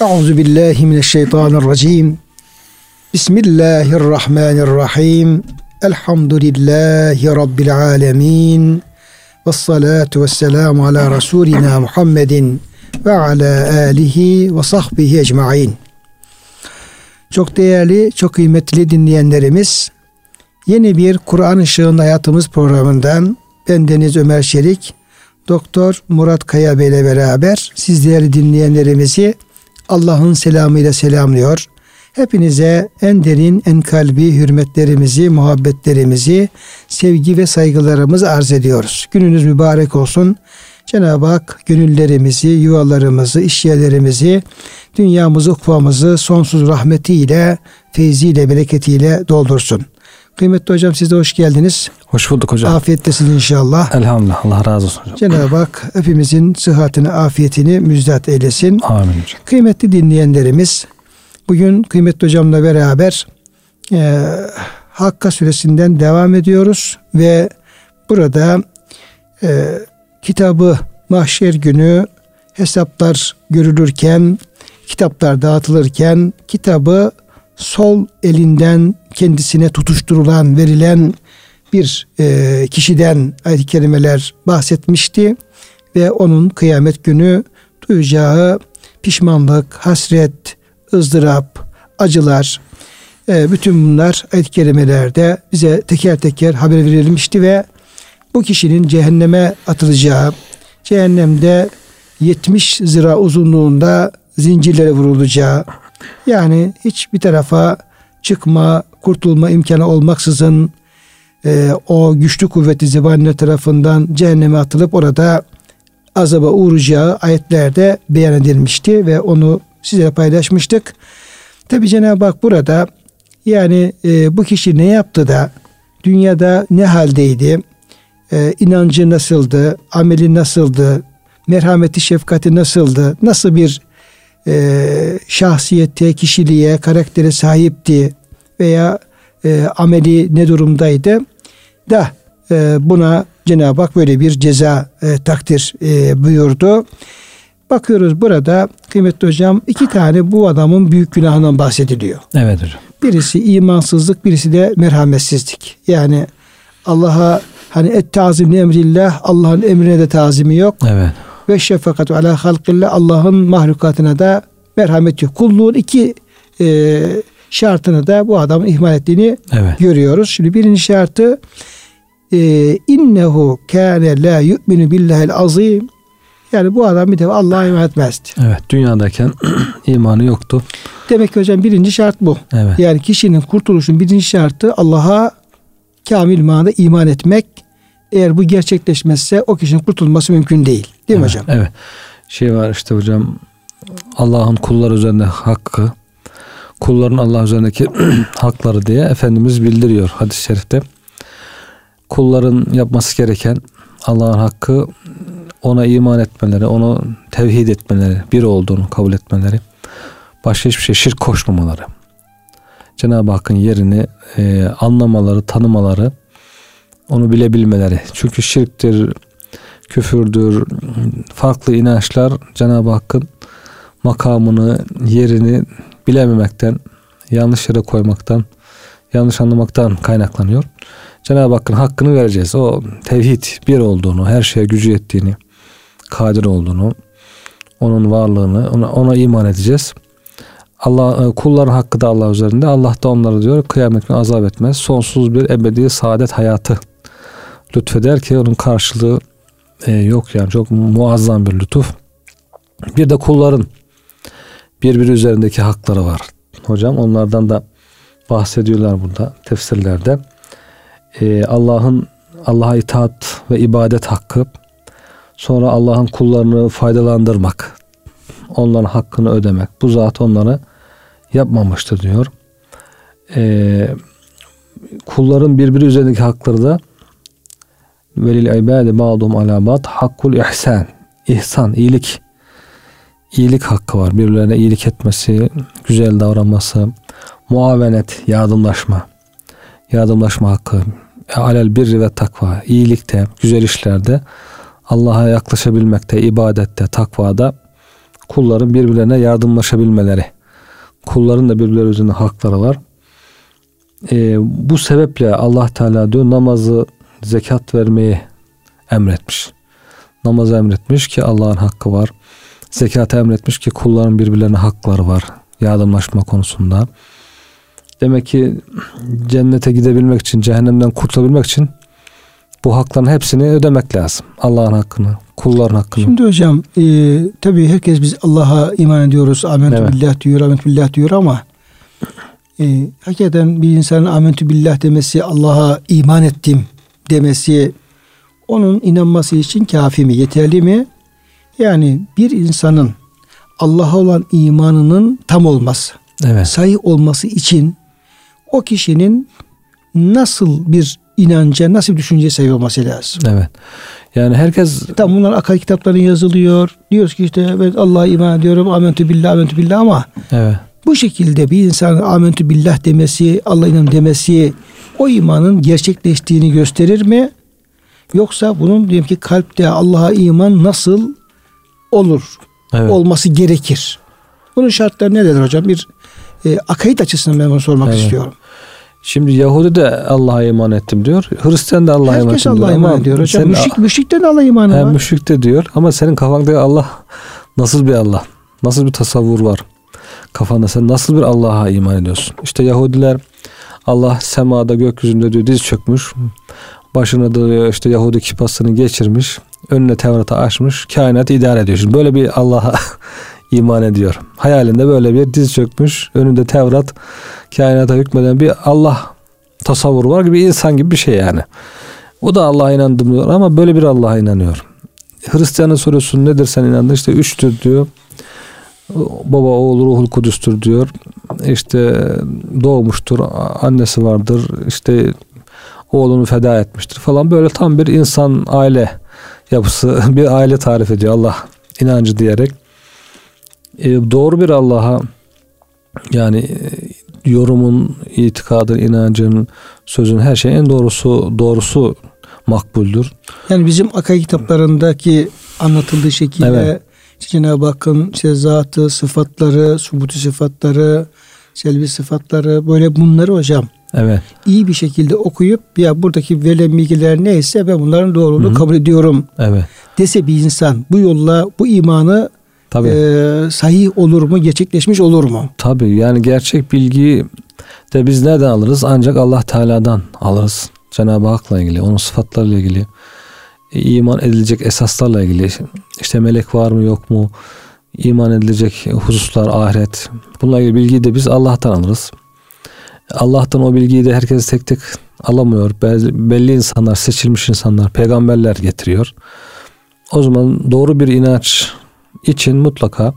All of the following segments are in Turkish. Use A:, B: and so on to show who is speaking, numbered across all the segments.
A: Euzu billahi mineşşeytanirracim. Bismillahirrahmanirrahim. Elhamdülillahi rabbil alamin. Ves salatu vesselamu ala rasulina Muhammedin ve ala alihi ve sahbihi ecmaîn. Çok değerli, çok kıymetli dinleyenlerimiz, yeni bir Kur'an Işığında Hayatımız programından ben Deniz Ömer Çelik, Doktor Murat Kaya Bey ile beraber siz değerli dinleyenlerimizi Allah'ın selamıyla selamlıyor. Hepinize en derin, en kalbi hürmetlerimizi, muhabbetlerimizi, sevgi ve saygılarımızı arz ediyoruz. Gününüz mübarek olsun. Cenab-ı Hak gönüllerimizi, yuvalarımızı, işyerlerimizi, dünyamızı, ukvamızı sonsuz rahmetiyle, feyziyle, bereketiyle doldursun. Kıymetli hocam siz de hoş geldiniz.
B: Hoş bulduk hocam.
A: Afiyettesiniz inşallah.
B: Elhamdülillah. Allah razı olsun hocam.
A: Cenab-ı Hak hepimizin sıhhatini, afiyetini müjdat eylesin.
B: Amin hocam.
A: Kıymetli dinleyenlerimiz, bugün kıymetli hocamla beraber e, Hakka suresinden devam ediyoruz ve burada e, kitabı mahşer günü hesaplar görülürken, kitaplar dağıtılırken kitabı sol elinden kendisine tutuşturulan, verilen bir e, kişiden ayet-i bahsetmişti ve onun kıyamet günü duyacağı pişmanlık, hasret, ızdırap, acılar, e, bütün bunlar ayet-i bize teker teker haber verilmişti ve bu kişinin cehenneme atılacağı, cehennemde 70 zira uzunluğunda zincirlere vurulacağı, yani hiç bir tarafa çıkma, kurtulma imkanı olmaksızın e, o güçlü kuvveti zebaniler tarafından cehenneme atılıp orada azaba uğrayacağı ayetlerde beyan edilmişti ve onu size paylaşmıştık. Tabi Cenab-ı Hak burada yani e, bu kişi ne yaptı da dünyada ne haldeydi, e, inancı nasıldı, ameli nasıldı, merhameti, şefkati nasıldı, nasıl bir e, şahsiyete, kişiliğe, karaktere sahipti veya e, ameli ne durumdaydı da e, buna Cenab-ı Hak böyle bir ceza e, takdir e, buyurdu. Bakıyoruz burada kıymetli hocam iki tane bu adamın büyük günahından bahsediliyor.
B: Evet hocam.
A: Birisi imansızlık, birisi de merhametsizlik. Yani Allah'a hani et tazimli emrillah Allah'ın emrine de tazimi yok.
B: Evet.
A: Ve şefakatu ala halkillah Allah'ın mahlukatına da merhamet yok. Kulluğun iki e, şartını da bu adamın ihmal ettiğini
B: Evet.
A: görüyoruz. Şimdi birinci şartı e, innehu kâne la yu'minu billahil azim. Yani bu adam bir defa Allah'a iman etmezdi.
B: Evet. Dünyadayken imanı yoktu.
A: Demek ki hocam birinci şart bu.
B: Evet.
A: Yani kişinin kurtuluşun birinci şartı Allah'a kamil manada iman etmek. Eğer bu gerçekleşmezse o kişinin kurtulması mümkün değil. Değil mi
B: evet.
A: hocam?
B: Evet. Şey var işte hocam Allah'ın kullar üzerinde hakkı kulların Allah üzerindeki hakları diye Efendimiz bildiriyor hadis-i şerifte. Kulların yapması gereken Allah'ın hakkı ona iman etmeleri, onu tevhid etmeleri, bir olduğunu kabul etmeleri, başka hiçbir şey şirk koşmamaları. Cenab-ı Hakk'ın yerini e, anlamaları, tanımaları, onu bilebilmeleri. Çünkü şirktir, küfürdür, farklı inançlar Cenab-ı Hakk'ın makamını, yerini bilememekten, yanlış yere koymaktan, yanlış anlamaktan kaynaklanıyor. Cenab-ı Hakk'ın hakkını vereceğiz. O tevhid bir olduğunu, her şeye gücü yettiğini, kadir olduğunu, onun varlığını, ona, ona iman edeceğiz. Allah kulların hakkı da Allah üzerinde. Allah da onları diyor kıyamet günü azap etmez. Sonsuz bir ebedi saadet hayatı lütfeder ki onun karşılığı e, yok yani çok muazzam bir lütuf. Bir de kulların birbiri üzerindeki hakları var. Hocam onlardan da bahsediyorlar burada tefsirlerde. Ee, Allah'ın Allah'a itaat ve ibadet hakkı, sonra Allah'ın kullarını faydalandırmak, onların hakkını ödemek. Bu zat onları yapmamıştır diyor. Ee, kulların birbiri üzerindeki hakları da velil ibade ba'dum ala ba'd hakkul ihsan. İhsan, iyilik. İyilik hakkı var. Birbirlerine iyilik etmesi, güzel davranması, muavenet, yardımlaşma. Yardımlaşma hakkı. Alel birri ve takva. iyilikte, güzel işlerde Allah'a yaklaşabilmekte, ibadette, takvada kulların birbirlerine yardımlaşabilmeleri. Kulların da birbirleri üzerinde hakları var. E, bu sebeple Allah Teala diyor namazı zekat vermeyi emretmiş. Namazı emretmiş ki Allah'ın hakkı var. Zekatı emretmiş ki kulların birbirlerine hakları var. Yardımlaşma konusunda. Demek ki cennete gidebilmek için, cehennemden kurtulabilmek için bu hakların hepsini ödemek lazım. Allah'ın hakkını, kulların hakkını.
A: Şimdi hocam e, tabii herkes biz Allah'a iman ediyoruz. Amentü
B: Evet.
A: billah diyor, amentü billah diyor ama e, hakikaten bir insanın amentü billah demesi, Allah'a iman ettim demesi onun inanması için kafi mi, yeterli mi? Yani bir insanın Allah'a olan imanının tam olması,
B: Evet.
A: sahih olması için o kişinin nasıl bir inanca, nasıl bir düşünceye sahip olması lazım?
B: Evet. Yani herkes
A: Tam bunlar akal kitaplarına yazılıyor. Diyoruz ki işte evet Allah'a iman ediyorum. Amentü billah, amentü billah ama
B: evet.
A: bu şekilde bir insanın amentü billah demesi, Allah'a inan demesi o imanın gerçekleştiğini gösterir mi? Yoksa bunun diyelim ki kalpte Allah'a iman nasıl olur?
B: Evet.
A: Olması gerekir. Bunun şartları nedir hocam? Bir e, akaid açısından ben bunu sormak
B: Evet.
A: istiyorum.
B: Şimdi Yahudi de Allah'a iman ettim diyor. Hristiyan da Allah'a iman
A: Herkes
B: ettim diyor.
A: Allah'a iman ediyor hocam.
B: senin-
A: Müşrik, müşrikte de Allah'a imanı
B: He,
A: var.
B: müşrik de diyor ama senin kafanda Allah nasıl bir Allah? Nasıl bir tasavvur var? Kafanda sen nasıl bir Allah'a iman ediyorsun? İşte Yahudiler Allah semada gökyüzünde diyor diz çökmüş. Başına da işte Yahudi kipasını geçirmiş. Önüne Tevrat'ı açmış. Kainatı idare ediyor. Şimdi böyle bir Allah'a iman ediyor. Hayalinde böyle bir diz çökmüş. Önünde Tevrat kainata hükmeden bir Allah tasavvuru var gibi insan gibi bir şey yani. O da Allah'a inandım diyor ama böyle bir Allah'a inanıyor. Hristiyan'a soruyorsun nedir sen inandın? İşte üçtür diyor. Baba, oğul, ruhul kudüstür diyor. İşte doğmuştur, annesi vardır. İşte oğlunu feda etmiştir falan. Böyle tam bir insan aile yapısı, bir aile tarif ediyor Allah inancı diyerek. E, doğru bir Allah'a yani e, yorumun, itikadın, inancın, sözün her şeyin en doğrusu doğrusu makbuldür.
A: Yani bizim akaid kitaplarındaki anlatıldığı şekilde
B: Evet.
A: Cenab-ı Hakk'ın işte zatı, sıfatları, subutu sıfatları, selvi sıfatları böyle bunları hocam
B: Evet.
A: iyi bir şekilde okuyup ya buradaki verilen bilgiler neyse ben bunların doğruluğunu kabul ediyorum
B: Evet.
A: dese bir insan bu yolla bu imanı
B: Tabii.
A: e, sahih olur mu, gerçekleşmiş olur mu?
B: Tabii yani gerçek bilgiyi de biz nereden alırız? Ancak Allah Teala'dan alırız. Cenab-ı Hak'la ilgili, onun sıfatlarıyla ilgili, e, iman edilecek esaslarla ilgili. işte melek var mı yok mu? iman edilecek hususlar, ahiret. Bununla ilgili bilgiyi de biz Allah'tan alırız. Allah'tan o bilgiyi de herkes tek tek alamıyor. Belli, insanlar, seçilmiş insanlar, peygamberler getiriyor. O zaman doğru bir inanç için mutlaka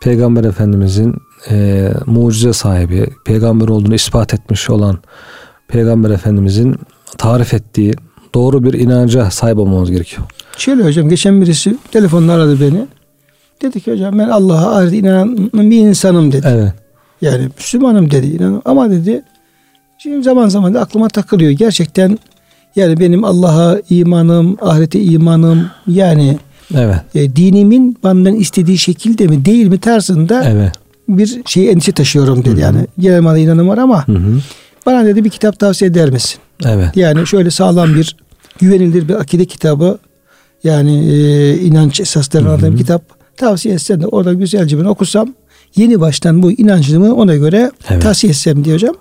B: Peygamber Efendimizin e, mucize sahibi, peygamber olduğunu ispat etmiş olan Peygamber Efendimizin tarif ettiği doğru bir inanca sahip olmamız gerekiyor.
A: Şöyle hocam geçen birisi telefonla aradı beni. Dedi ki hocam ben Allah'a ahirete inanan bir insanım dedi.
B: Evet.
A: Yani Müslümanım dedi. inan- Ama dedi şimdi zaman zaman da aklıma takılıyor. Gerçekten yani benim Allah'a imanım, ahirete imanım yani
B: Evet.
A: e, dinimin benden istediği şekilde mi değil mi tarzında
B: Evet.
A: bir şey endişe taşıyorum dedi. Yani genel manada inanım var ama
B: Hı hı.
A: bana dedi bir kitap tavsiye eder misin?
B: Evet.
A: Yani şöyle sağlam bir güvenilir bir akide kitabı yani e, inanç esaslarını anlatan bir kitap tavsiye etsen de orada güzelce ben okusam yeni baştan bu inancımı ona göre
B: Evet.
A: tavsiye etsem diye hocam.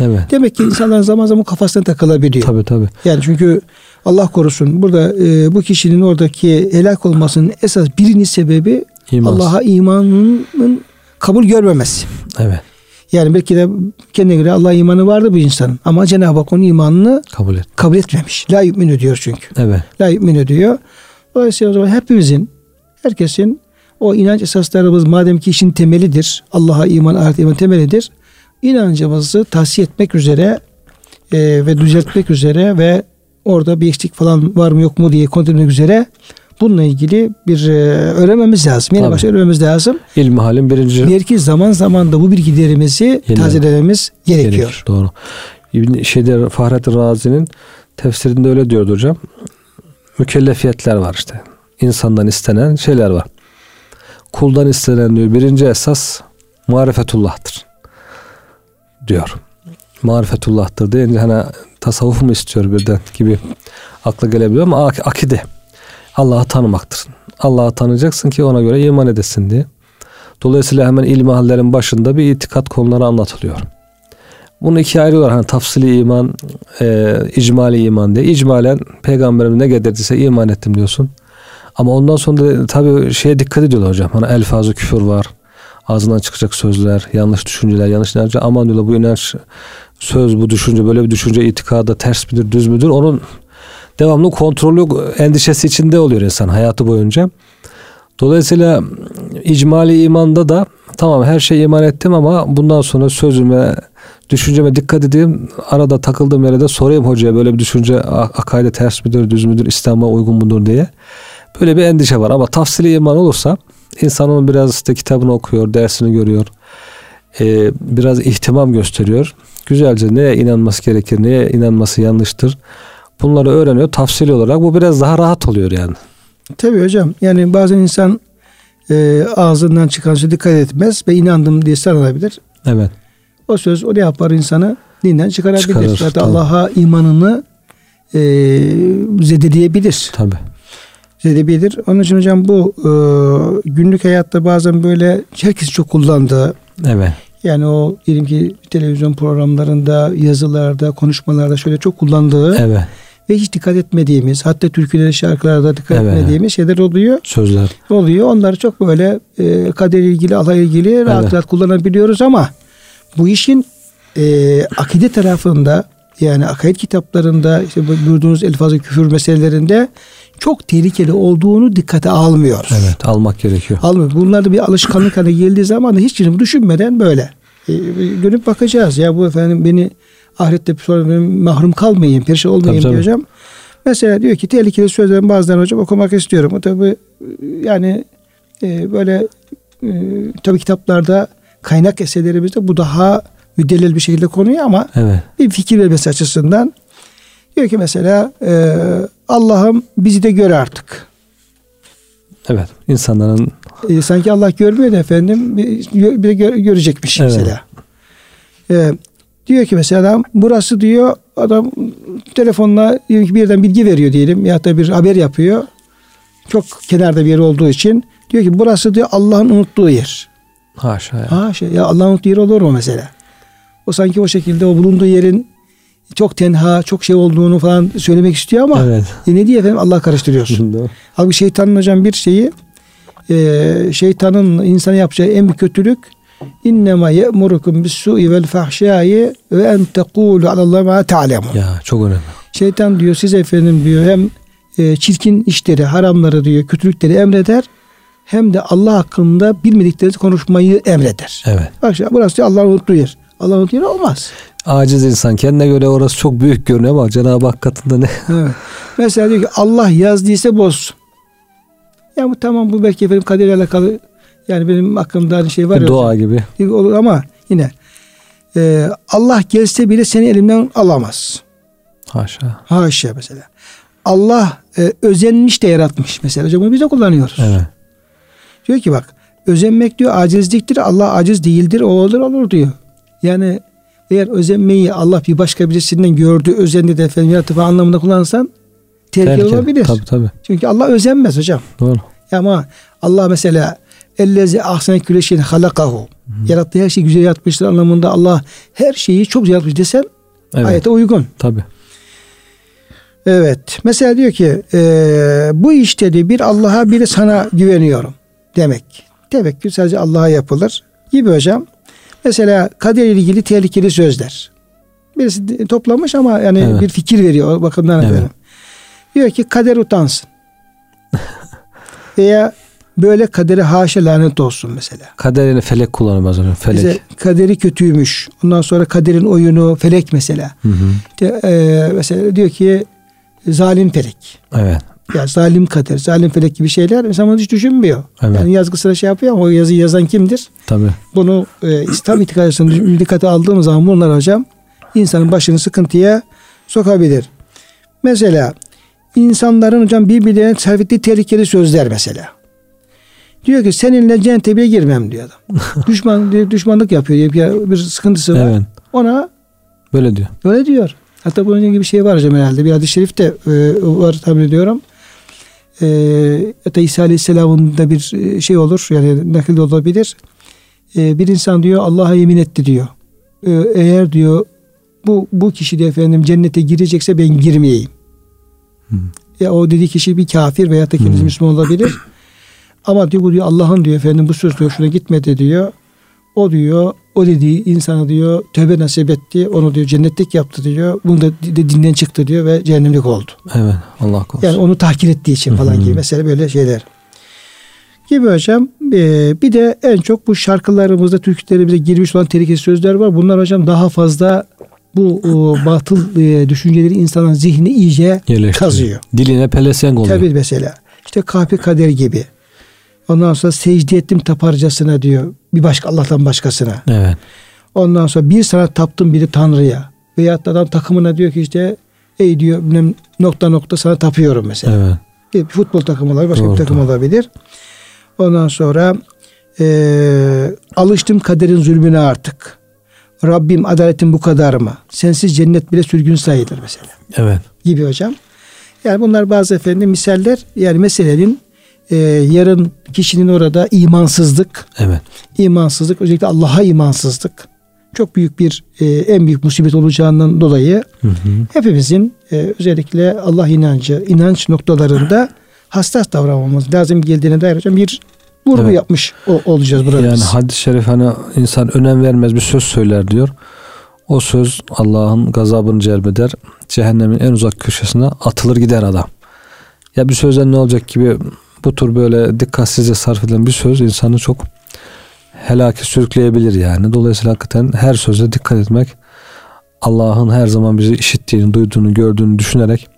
B: Evet.
A: Demek ki insanların zaman zaman kafasına takılabiliyor.
B: Tabii tabii.
A: Yani çünkü Allah korusun burada e, bu kişinin oradaki helak olmasının esas birinci sebebi
B: İman.
A: Allah'a imanının kabul görmemesi.
B: Evet.
A: Yani belki de kendine göre Allah'a imanı vardı bu insanın ama Cenab-ı Hak onun imanını
B: Kabul et.
A: kabul etmemiş. La yu'minu diyor çünkü.
B: Evet.
A: La yu'minu diyor. Dolayısıyla o zaman hepimizin, herkesin o inanç esaslarımız madem ki işin temelidir. Allah'a iman, ahiret iman temelidir. İnancımızı tahsiye etmek üzere e, ve düzeltmek üzere ve orada bir eksik falan var mı yok mu diye kontrol etmek üzere bununla ilgili bir e, öğrenmemiz lazım. Yeni başta öğrenmemiz lazım.
B: İlmi halin birinci
A: Belki zaman zaman da bu bilgilerimizi
B: Yeni-
A: tazelememiz gerekiyor.
B: gerekir. Doğru. İbn şeyde Fahrettin Razi'nin tefsirinde öyle diyordu hocam. Mükellefiyetler var işte. İnsandan istenen şeyler var. Kuldan istenen diyor birinci esas marifetullah'tır diyor. Marifetullah'tır deyince hani tasavvuf mu istiyor birden gibi akla gelebiliyor ama ak- akide Allah'ı tanımaktır. Allah'ı tanıyacaksın ki ona göre iman edesin diye. Dolayısıyla hemen ilmihallerin başında bir itikat konuları anlatılıyor. Bunu ikiye ayırıyorlar. Hani tafsili iman, e, icmali iman diye. İcmalen peygamberim ne getirdiyse iman ettim diyorsun. Ama ondan sonra tabii şeye dikkat ediyorlar hocam. Hani elfazı küfür var. Ağzından çıkacak sözler, yanlış düşünceler, yanlış inanç. Aman diyorlar bu inanç, söz, bu düşünce, böyle bir düşünce itikada ters midir, düz müdür? Onun devamlı kontrolü endişesi içinde oluyor insan hayatı boyunca. Dolayısıyla icmali imanda da tamam her şey iman ettim ama bundan sonra sözüme, düşünceme dikkat edeyim. Arada takıldığım yere de sorayım hocaya böyle bir düşünce akaide ters midir, düz müdür, İslam'a uygun mudur diye. Böyle bir endişe var ama tafsili iman olursa insan onun biraz işte kitabını okuyor, dersini görüyor. Ee, biraz ihtimam gösteriyor. Güzelce neye inanması gerekir, neye inanması yanlıştır. Bunları öğreniyor tafsili olarak. Bu biraz daha rahat oluyor yani.
A: Tabii hocam. Yani bazen insan e, ağzından çıkan sözü dikkat etmez ve inandım diye sarılabilir.
B: Evet.
A: O söz o ne yapar insanı dinden çıkarabilir.
B: Çıkarır, tabii.
A: Allah'a imanını e, zedeleyebilir.
B: Tabii.
A: Zedebilir. Onun için hocam bu e, günlük hayatta bazen böyle herkes çok kullandığı
B: Evet.
A: yani o diyelim ki televizyon programlarında, yazılarda, konuşmalarda şöyle çok kullandığı
B: Evet.
A: ve hiç dikkat etmediğimiz hatta türküleri şarkılarda dikkat
B: Evet.
A: etmediğimiz şeyler oluyor.
B: Sözler.
A: Oluyor. Onları çok böyle e, kader ilgili, Allah ilgili rahat
B: Evet.
A: rahat kullanabiliyoruz ama bu işin e, akide tarafında yani akaid kitaplarında işte bu buyurduğunuz elfazı küfür meselelerinde çok tehlikeli olduğunu dikkate almıyoruz.
B: Evet. Almak gerekiyor.
A: Almıyor. Bunlar da bir alışkanlık haline geldiği zaman da hiç düşünmeden böyle e, dönüp bakacağız. Ya bu efendim beni ahirette sonra benim mahrum kalmayayım, perişan olmayayım
B: Tabii, tabii.
A: diyeceğim. Mesela diyor ki tehlikeli sözlerin bazılarını hocam okumak istiyorum. O tabi yani e, böyle e, tabi kitaplarda kaynak eserlerimizde bu daha müdellel bir şekilde konuyor ama
B: Evet.
A: bir fikir vermesi açısından diyor ki mesela e, Allah'ım bizi de gör artık.
B: Evet. İnsanların
A: E, sanki Allah görmüyor da efendim bir, bir de gö- görecekmiş
B: Evet.
A: mesela. E, diyor ki mesela adam burası diyor adam telefonla diyelim ki bir yerden bilgi veriyor diyelim ya da bir haber yapıyor. Çok kenarda bir yer olduğu için diyor ki burası diyor Allah'ın unuttuğu yer.
B: haşa ya.
A: Ha şey ya Allah'ın unuttuğu yer olur mu mesela? O sanki o şekilde o bulunduğu yerin çok tenha, çok şey olduğunu falan söylemek istiyor ama
B: Evet.
A: e ne diye efendim Allah karıştırıyorsun.
B: Doğru.
A: Halbuki şeytanın hocam bir şeyi e, şeytanın insana yapacağı en büyük kötülük innema ye'murukum bis su'i vel fahşai ve en tekulu alallahi ma ta'lemun.
B: ya çok önemli.
A: Şeytan diyor size efendim diyor hem e, çirkin işleri, haramları diyor, kötülükleri emreder hem de Allah hakkında bilmediklerinizi konuşmayı emreder.
B: Evet.
A: Bak şimdi burası diyor Allah'ın unuttuğu yer. Allah'ın unuttuğu yer olmaz.
B: Aciz insan kendine göre orası çok büyük görünüyor ama Cenab-ı Hak katında ne?
A: Evet. Mesela diyor ki Allah yazdıysa bozsun. Ya bu tamam bu belki efendim kaderle alakalı yani benim aklımda hani şey var ya.
B: Dua gibi.
A: Olur ama yine e, Allah gelse bile seni elimden alamaz.
B: Haşa.
A: Haşa mesela. Allah e, özenmiş de yaratmış mesela. Hocam bunu biz de kullanıyoruz.
B: Evet.
A: Diyor ki bak özenmek diyor acizliktir. Allah aciz değildir. O olur olur diyor. Yani eğer özenmeyi Allah bir başka birisinden gördü, özendi de efendim yaratıp anlamında tehlikeli
B: Tehlikeli.
A: olabilir.
B: Tabii tabii.
A: Çünkü Allah özenmez hocam.
B: Doğru.
A: Ama Allah mesela ellezi ahsene küle şeyin halakahu. Yarattığı her şeyi güzel yaratmıştır anlamında Allah her şeyi çok güzel yapmış desen
B: Evet.
A: ayete uygun.
B: Tabii.
A: Evet. Mesela diyor ki e, bu işte de bir Allah'a bir sana güveniyorum demek. Tevekkül sadece Allah'a yapılır gibi hocam. Mesela kader ile ilgili tehlikeli sözler. Birisi de- toplamış ama yani
B: Evet.
A: bir fikir veriyor o bakımdan
B: Evet.
A: efendim. Diyor ki kader utansın. Veya böyle kadere haşa lanet olsun mesela.
B: Kaderini felek kullanmaz hocam. Felek.
A: Bize kaderi kötüymüş. Ondan sonra kaderin oyunu felek mesela.
B: Hı hı.
A: İşte, e, mesela diyor ki zalim felek.
B: Evet.
A: Ya zalim kader, zalim felek gibi şeyler insan bunu hiç düşünmüyor.
B: Evet.
A: Yani yazgısına şey yapıyor ama o yazıyı yazan kimdir?
B: Tabii.
A: Bunu e, İslam itikadını dikkate aldığımız zaman bunlar hocam insanın başını sıkıntıya sokabilir. Mesela insanların hocam birbirlerine sarf ettiği tehlikeli sözler mesela. Diyor ki seninle cennete bile girmem diyor adam. Düşman düşmanlık yapıyor diye bir, sıkıntısı var.
B: Evet.
A: Ona
B: Böyle diyor.
A: öyle diyor. Hatta bunun gibi bir şey var hocam herhalde. Bir hadis-i şerif de e, var tahmin ediyorum. E, İsa Aleyhisselam'ın da bir e, şey olur. Yani nakil olabilir. E, bir insan diyor Allah'a yemin etti diyor. E, eğer diyor bu bu kişi de efendim cennete girecekse ben girmeyeyim.
B: Hı.
A: Ya o dediği kişi bir kafir veya da kendisi
B: Hı.
A: Müslüman olabilir. Ama diyor bu diyor Allah'ın diyor efendim bu söz diyor şuna gitmedi diyor. O diyor o dediği insana diyor tövbe nasip etti. Onu diyor cennetlik yaptı diyor. Bunu da de dinden çıktı diyor ve cehennemlik oldu.
B: Evet. Allah korusun.
A: Yani onu tahkir ettiği için falan gibi mesela böyle şeyler. Gibi hocam e, bir de en çok bu şarkılarımızda türkülerimizde girmiş olan tehlikeli sözler var. Bunlar hocam daha fazla bu o, batıl e, düşünceleri insanın zihni iyice kazıyor.
B: Diline pelesenk oluyor.
A: Tabii mesela işte kahpe kader gibi. Ondan sonra secde ettim taparcasına diyor. Bir başka Allah'tan başkasına.
B: Evet.
A: Ondan sonra bir sana taptım biri Tanrı'ya. Veyahut da adam takımına diyor ki işte ey diyor bilmem nokta nokta sana tapıyorum mesela.
B: Evet.
A: Bir futbol takımı olabilir, başka
B: Doğru,
A: bir takım olabilir. Ondan sonra eee, alıştım kaderin zulmüne artık. Rabbim adaletin bu kadar mı? Sensiz cennet bile sürgün sayılır mesela.
B: Evet.
A: Gibi hocam. Yani bunlar bazı efendim misaller. Yani meselenin eee, yarın kişinin orada imansızlık,
B: Evet.
A: imansızlık özellikle Allah'a imansızlık çok büyük bir eee, en büyük musibet olacağından dolayı
B: Hı hı.
A: hepimizin e, özellikle Allah inancı, inanç noktalarında hassas davranmamız lazım geldiğine dair hocam bir vurgu
B: Evet.
A: yapmış o- olacağız burada.
B: Yani hadis-i şerif hani insan önem vermez bir söz söyler diyor. O söz Allah'ın gazabını celbeder. Cehennemin en uzak köşesine atılır gider adam. Ya bir sözden ne olacak gibi bu tür böyle dikkatsizce sarf edilen bir söz insanı çok helake sürükleyebilir yani. Dolayısıyla hakikaten her söze dikkat etmek Allah'ın her zaman bizi işittiğini, duyduğunu, gördüğünü düşünerek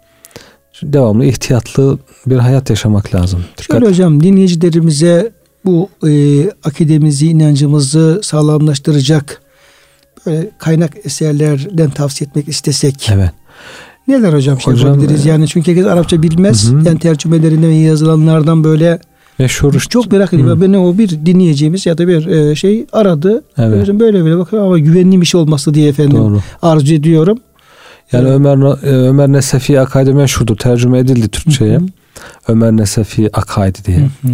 B: devamlı ihtiyatlı bir hayat yaşamak lazım. Dikkat.
A: Şöyle hocam dinleyicilerimize bu e, akidemizi, inancımızı sağlamlaştıracak böyle kaynak eserlerden tavsiye etmek istesek
B: Evet.
A: Neler hocam şey
B: Hocam,
A: yapabiliriz?
B: e,
A: Yani çünkü herkes Arapça bilmez.
B: Hı.
A: Yani tercümelerinden ve yazılanlardan böyle
B: Meşhur
A: çok merak ediyorum. Ben o bir dinleyeceğimiz ya da bir e, şey aradı.
B: Evet.
A: Hocam böyle böyle bakın ama güvenli bir şey olması diye efendim
B: Doğru.
A: arzu ediyorum.
B: Yani
A: Evet.
B: Ömer e, Ömer Nesefi Akaidi meşhurdur. Tercüme edildi Türkçe'ye. Ömer Nesefi Akaidi diye.
A: Hı hı.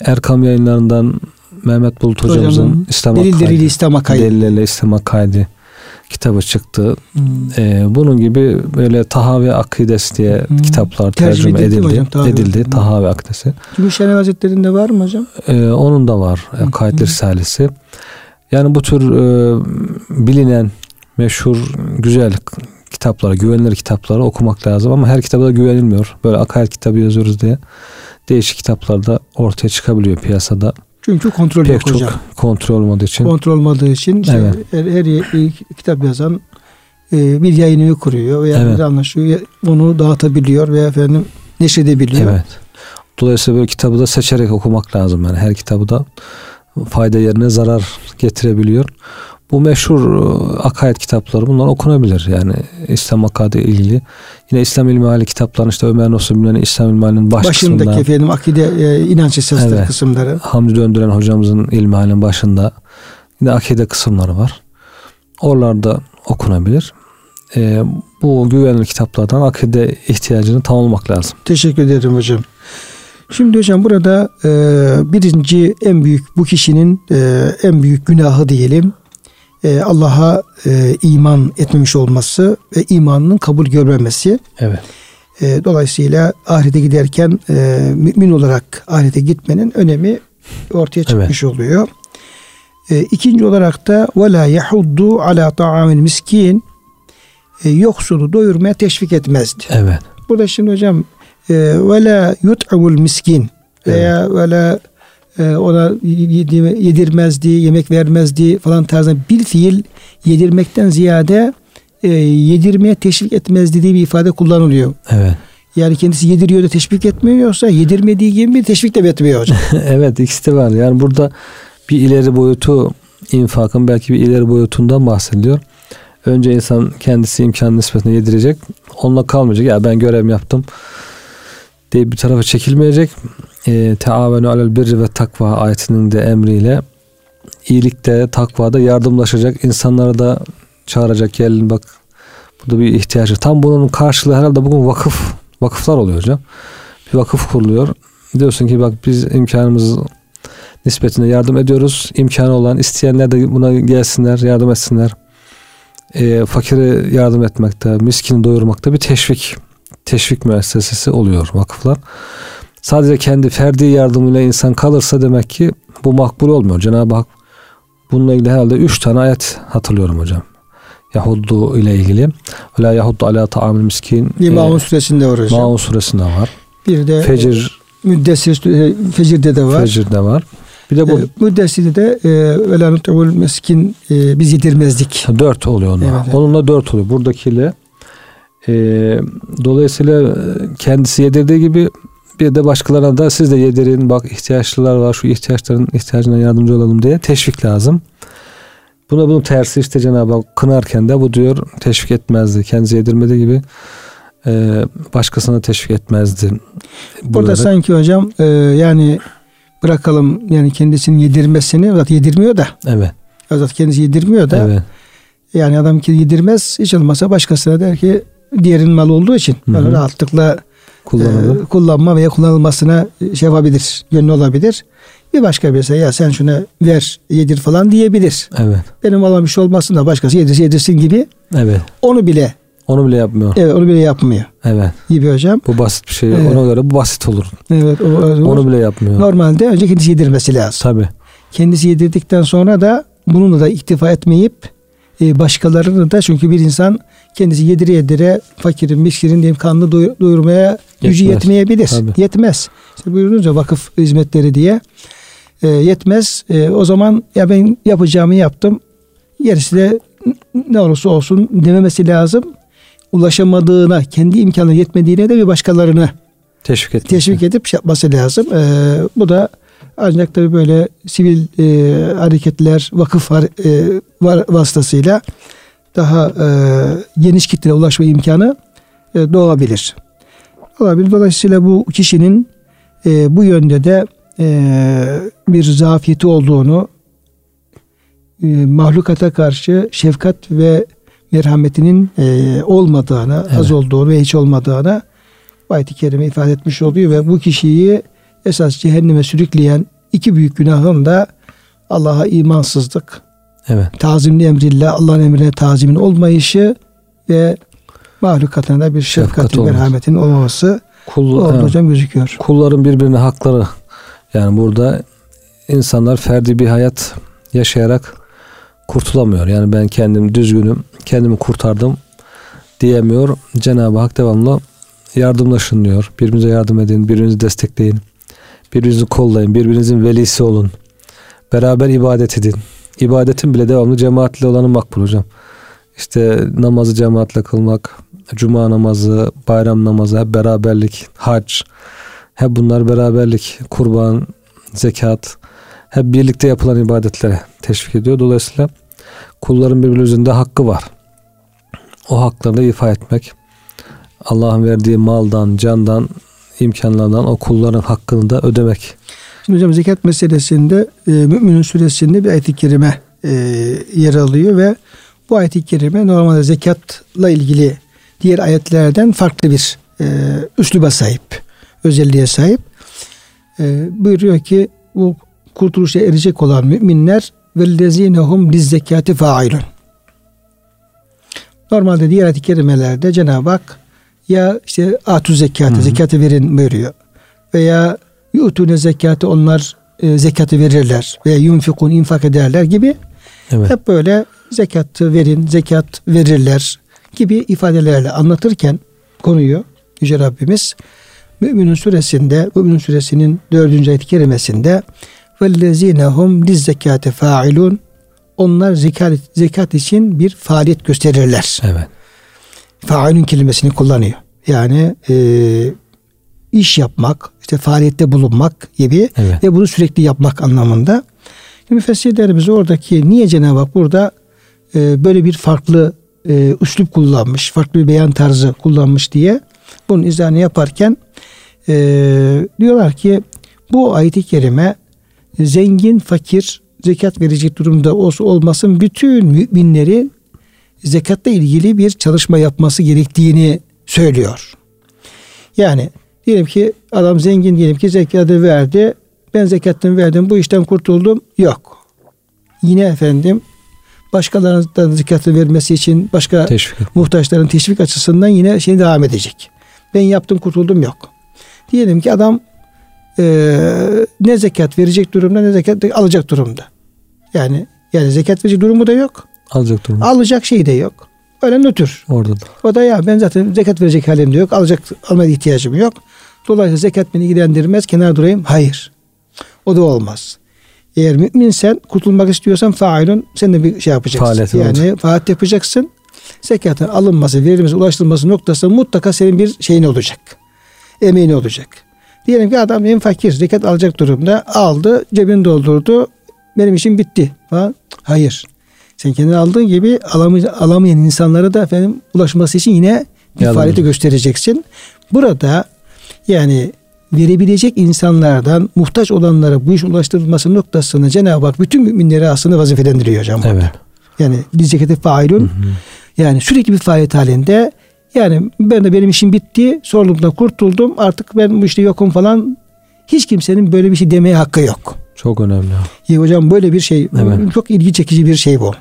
B: Erkam yayınlarından Mehmet Bulut hocamızın
A: Hocamın
B: İslam Akaidi.
A: delil İslam Akaidi.
B: Delillerle İslam Akaidi kitabı çıktı.
A: Hı.
B: E, bunun gibi böyle Tahavi Akidesi diye
A: Hı.
B: kitaplar
A: Tercüme
B: tercüme,
A: edildi hocam? Tahavi.
B: edildi.
A: Hı.
B: Tahavi Akidesi.
A: Gümüşhane Hazretleri'nde var mı hocam?
B: E, onun da var. Akaid
A: Hı.
B: Risalesi. Yani bu tür e, bilinen meşhur güzel kitapları, güvenilir kitapları okumak lazım ama her kitaba da güvenilmiyor. Böyle akaid kitabı yazıyoruz diye değişik kitaplar da ortaya çıkabiliyor piyasada.
A: Çünkü kontrol
B: Pek
A: yok
B: çok
A: hocam.
B: kontrol olmadığı için.
A: Kontrol olmadığı için işte
B: Evet.
A: her, her ye- kitap yazan e, bir yayın evi kuruyor veya
B: Evet.
A: bir anlaşıyor. Onu dağıtabiliyor veya efendim neşredebiliyor.
B: Evet. Dolayısıyla böyle kitabı da seçerek okumak lazım. Yani her kitabı da fayda yerine zarar getirebiliyor. Bu meşhur e, akaid kitapları bunlar okunabilir. Yani İslam akaidi ilgili. Yine İslam ilmihali kitaplarının işte Ömer Nasuh Bilmen'in İslam ilmihalinin baş
A: Başındaki
B: kısmında
A: efendim akide e, inanç esasları
B: Evet.
A: kısımları.
B: Hamdi Döndüren hocamızın ilmihalinin başında yine akide kısımları var. Oralarda okunabilir. E, bu güvenilir kitaplardan akide ihtiyacını tamamlamak lazım.
A: Teşekkür ederim hocam. Şimdi hocam burada e, birinci en büyük bu kişinin e, en büyük günahı diyelim e, Allah'a e, iman etmemiş olması ve imanının kabul görmemesi.
B: Evet.
A: E, dolayısıyla ahirete giderken e, mümin olarak ahirete gitmenin önemi ortaya çıkmış oluyor. E, ikinci olarak da ve la yahuddu ala ta'amil miskin e, yoksulu doyurmaya teşvik etmezdi.
B: Evet.
A: Burada şimdi hocam e, ve la yut'amul miskin veya ve la e, ona yedi- yedirmezdi, yemek vermezdi falan tarzında bir fiil yedirmekten ziyade e, yedirmeye teşvik etmezdi diye bir ifade kullanılıyor.
B: Evet.
A: Yani kendisi yediriyor da teşvik etmiyor yoksa yedirmediği gibi bir teşvik de etmiyor hocam.
B: evet ikisi de var. Yani burada bir ileri boyutu infakın belki bir ileri boyutundan bahsediliyor. Önce insan kendisi imkan nispetine yedirecek. Onunla kalmayacak. Ya ben görev yaptım diye bir tarafa çekilmeyecek. E, Teavenu alel birri ve takva ayetinin de emriyle iyilikte, takvada yardımlaşacak. insanlara da çağıracak. Gelin bak bu da bir ihtiyacı. Tam bunun karşılığı herhalde bugün vakıf vakıflar oluyor hocam. Bir vakıf kuruluyor. Diyorsun ki bak biz imkanımız nispetinde yardım ediyoruz. İmkanı olan isteyenler de buna gelsinler, yardım etsinler. E, fakire yardım etmekte, miskini doyurmakta bir teşvik teşvik müessesesi oluyor vakıflar. Sadece kendi ferdi yardımıyla insan kalırsa demek ki bu makbul olmuyor. Cenab-ı Hak bununla ilgili herhalde üç tane ayet hatırlıyorum hocam. Yahuddu ile ilgili. La Yahuddu ala ta'amil miskin.
A: Bir Maun suresinde var hocam.
B: Maun suresinde var.
A: Bir de
B: Fecir.
A: Müddessir Fecir'de de var.
B: Fecir'de var. Bir de bu. E,
A: Müddessir'de de ve la nut'ul miskin e, biz yedirmezdik.
B: Dört oluyor onunla. Evet, evet. Onunla dört oluyor. Buradakiyle e, dolayısıyla kendisi yedirdiği gibi bir de başkalarına da siz de yedirin bak ihtiyaçlılar var şu ihtiyaçların ihtiyacına yardımcı olalım diye teşvik lazım. Buna bunun tersi işte Cenab-ı Hak kınarken de bu diyor teşvik etmezdi. Kendisi yedirmediği gibi e, başkasına teşvik etmezdi.
A: Burada Bunları. sanki hocam e, yani bırakalım yani kendisinin yedirmesini zaten yedirmiyor da.
B: Evet.
A: Zaten kendisi yedirmiyor da. Evet. Yani adam ki yedirmez hiç olmasa başkasına der ki diğerinin malı olduğu için böyle rahatlıkla e, kullanma veya kullanılmasına şey yapabilir, yönlü olabilir. Bir başka birisi ya sen şuna ver yedir falan diyebilir.
B: Evet.
A: Benim olan bir şey olmasın da başkası yedirsin yedirsin gibi.
B: Evet.
A: Onu bile
B: onu bile yapmıyor.
A: Evet onu bile yapmıyor.
B: Evet.
A: Gibi hocam.
B: Bu basit bir şey. Evet. Ona göre bu basit olur.
A: Evet. O, o,
B: onu bile yapmıyor.
A: Normalde önce kendisi yedirmesi lazım.
B: Tabi.
A: Kendisi yedirdikten sonra da bununla da iktifa etmeyip başkalarını da çünkü bir insan kendisi yedire yedire fakirin, miskirin diyeyim kanını doyurmaya Yetmez. gücü yetmeyebilir. Tabii. Yetmez. İşte buyurunca vakıf hizmetleri diye e, yetmez. E, o zaman ya ben yapacağımı yaptım. Gerisi de ne olursa olsun dememesi lazım. Ulaşamadığına, kendi imkanı yetmediğine de bir başkalarını
B: teşvik, etmesi.
A: teşvik edip şey yapması lazım. E, bu da ancak tabii böyle sivil e, hareketler, vakıf e, var, vasıtasıyla daha e, geniş kitleye ulaşma imkanı e, doğabilir. Olabilir. Dolayısıyla bu kişinin e, bu yönde de e, bir zafiyeti olduğunu e, mahlukata karşı şefkat ve merhametinin e, olmadığını, evet. az olduğunu ve hiç olmadığını ayet-i kerime ifade etmiş oluyor ve bu kişiyi esas cehenneme sürükleyen iki büyük günahın da Allah'a imansızlık,
B: evet.
A: tazimli emrillah, Allah'ın emrine tazimin olmayışı ve mahlukatına da bir şefkatin, merhametin olmaması Kul, orada hocam gözüküyor.
B: Kulların birbirine hakları yani burada insanlar ferdi bir hayat yaşayarak kurtulamıyor. Yani ben kendim düzgünüm, kendimi kurtardım diyemiyor. Cenab-ı Hak devamlı yardımlaşın diyor. Birbirinize yardım edin, birbirinizi destekleyin. Birbirinizi kollayın, birbirinizin velisi olun. Beraber ibadet edin. İbadetin bile devamlı cemaatle olanı makbul hocam. İşte namazı cemaatle kılmak, cuma namazı, bayram namazı, hep beraberlik, hac, hep bunlar beraberlik, kurban, zekat, hep birlikte yapılan ibadetlere teşvik ediyor. Dolayısıyla kulların birbiri üzerinde hakkı var. O haklarını ifa etmek, Allah'ın verdiği maldan, candan, imkanlardan o kulların hakkını da ödemek.
A: Şimdi hocam zekat meselesinde e, Müminun suresinde bir ayet-i kerime e, yer alıyor ve bu ayet-i kerime normalde zekatla ilgili diğer ayetlerden farklı bir e, üsluba sahip, özelliğe sahip. E, buyuruyor ki bu kurtuluşa erecek olan müminler vellezinehum liz zekati failun. Normalde diğer ayet-i kerimelerde Cenab-ı Hak ya işte atu zekatı, zekatı verin buyuruyor. Veya yutune zekatı onlar e, zekatı verirler veya yunfikun infak ederler gibi evet. hep böyle zekatı verin, zekat verirler gibi ifadelerle anlatırken konuyu Yüce Rabbimiz Müminun suresinde, Müminun suresinin dördüncü ayet-i kerimesinde وَالَّذ۪ينَ هُمْ لِزَّكَاتِ فَاعِلُونَ Onlar zekat, zekat için bir faaliyet gösterirler.
B: Evet.
A: Failün kelimesini kullanıyor. Yani e, iş yapmak, işte faaliyette bulunmak gibi evet. ve bunu sürekli yapmak anlamında. Müfessirlerimiz oradaki niye Cenab-ı Hak burada e, böyle bir farklı e, üslup kullanmış, farklı bir beyan tarzı kullanmış diye bunun izahını yaparken Ee, diyorlar ki bu ayet-i kerime zengin, fakir, zekat verecek durumda olsa olmasın bütün müminleri zekatla ilgili bir çalışma yapması gerektiğini söylüyor. Yani diyelim ki adam zengin diyelim ki zekatı verdi. Ben zekatını verdim bu işten kurtuldum. Yok. Yine efendim başkalarının zekatı vermesi için başka teşvik. muhtaçların teşvik açısından yine şey devam edecek. Ben yaptım kurtuldum yok. Diyelim ki adam e, ne zekat verecek durumda ne zekat alacak durumda. Yani yani zekat verecek durumu da yok.
B: Alacak durumu.
A: Alacak şey de yok. Öyle nötr.
B: Orada da.
A: O da ya ben zaten zekat verecek halim de yok. Alacak almaya ihtiyacım yok. Dolayısıyla zekat beni ilgilendirmez. Kenar durayım. Hayır. O da olmaz. Eğer müminsen kurtulmak istiyorsan failun sen de bir şey yapacaksın. Faaliyet yani olacak. faaliyet yapacaksın. Zekatın alınması, verilmesi, ulaştırılması noktasında mutlaka senin bir şeyin olacak. Emeğin olacak. Diyelim ki adam en fakir zekat alacak durumda aldı cebini doldurdu benim işim bitti falan. Hayır. Sen kendini aldığın gibi alamay- alamayan insanlara da efendim ulaşması için yine bir faaliyeti göstereceksin. Burada yani verebilecek insanlardan muhtaç olanlara bu işin ulaştırılması noktasında Cenab-ı Hak bütün müminleri aslında vazifelendiriyor hocam. Evet. Yani biz zekati failun yani sürekli bir faaliyet halinde yani ben de benim işim bitti sorumluluktan kurtuldum artık ben bu işte yokum falan hiç kimsenin böyle bir şey demeye hakkı yok.
B: Çok önemli.
A: Ya hocam böyle bir şey evet. çok ilgi çekici bir şey bu.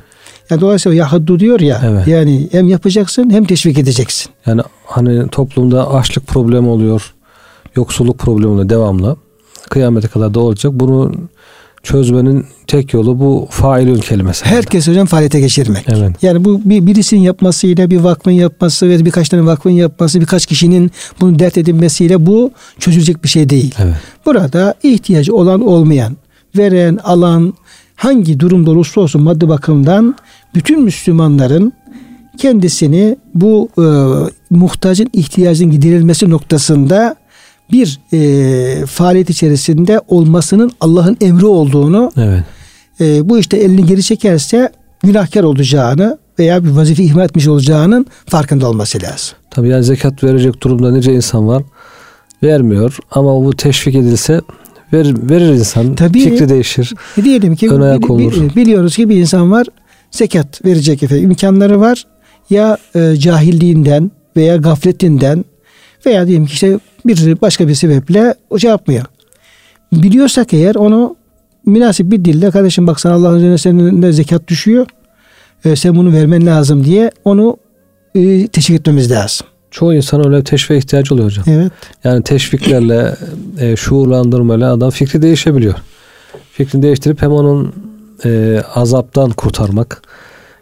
A: Yani dolayısıyla yahuddu diyor ya evet. yani hem yapacaksın hem teşvik edeceksin.
B: Yani hani toplumda açlık problemi oluyor. Yoksulluk problemi oluyor devamlı. Kıyamete kadar da olacak. Bunu çözmenin tek yolu bu failün kelimesi.
A: Herkes hocam faaliyete geçirmek. Evet. Yani bu bir, birisinin yapmasıyla bir vakfın yapması ve birkaç tane vakfın yapması birkaç kişinin bunu dert edinmesiyle bu çözülecek bir şey değil. Evet. Burada ihtiyacı olan olmayan veren, alan hangi durumda olursa olsun maddi bakımdan bütün Müslümanların kendisini bu e, muhtacın ihtiyacının giderilmesi noktasında bir e, faaliyet içerisinde olmasının Allah'ın emri olduğunu evet. e, bu işte elini geri çekerse günahkar olacağını veya bir vazife ihmal etmiş olacağının farkında olması lazım.
B: Tabii yani zekat verecek durumda nice insan var vermiyor ama bu teşvik edilse Verir, verir insan. Tabii, fikri değişir.
A: Diyelim ki ayak olur. biliyoruz ki bir insan var zekat verecek efendim imkanları var. Ya e, cahilliğinden veya gafletinden veya diyelim ki işte bir başka bir sebeple o şey yapmıyor. Biliyorsak eğer onu münasip bir dille kardeşim bak sana Allah'ın üzerine senin de zekat düşüyor. E, sen bunu vermen lazım diye onu e, teşvik etmemiz lazım.
B: Çoğu insan öyle teşvik ihtiyacı oluyor hocam. Evet. Yani teşviklerle, e, şuurlandırmayla adam fikri değişebiliyor. Fikrini değiştirip hem onun e, azaptan kurtarmak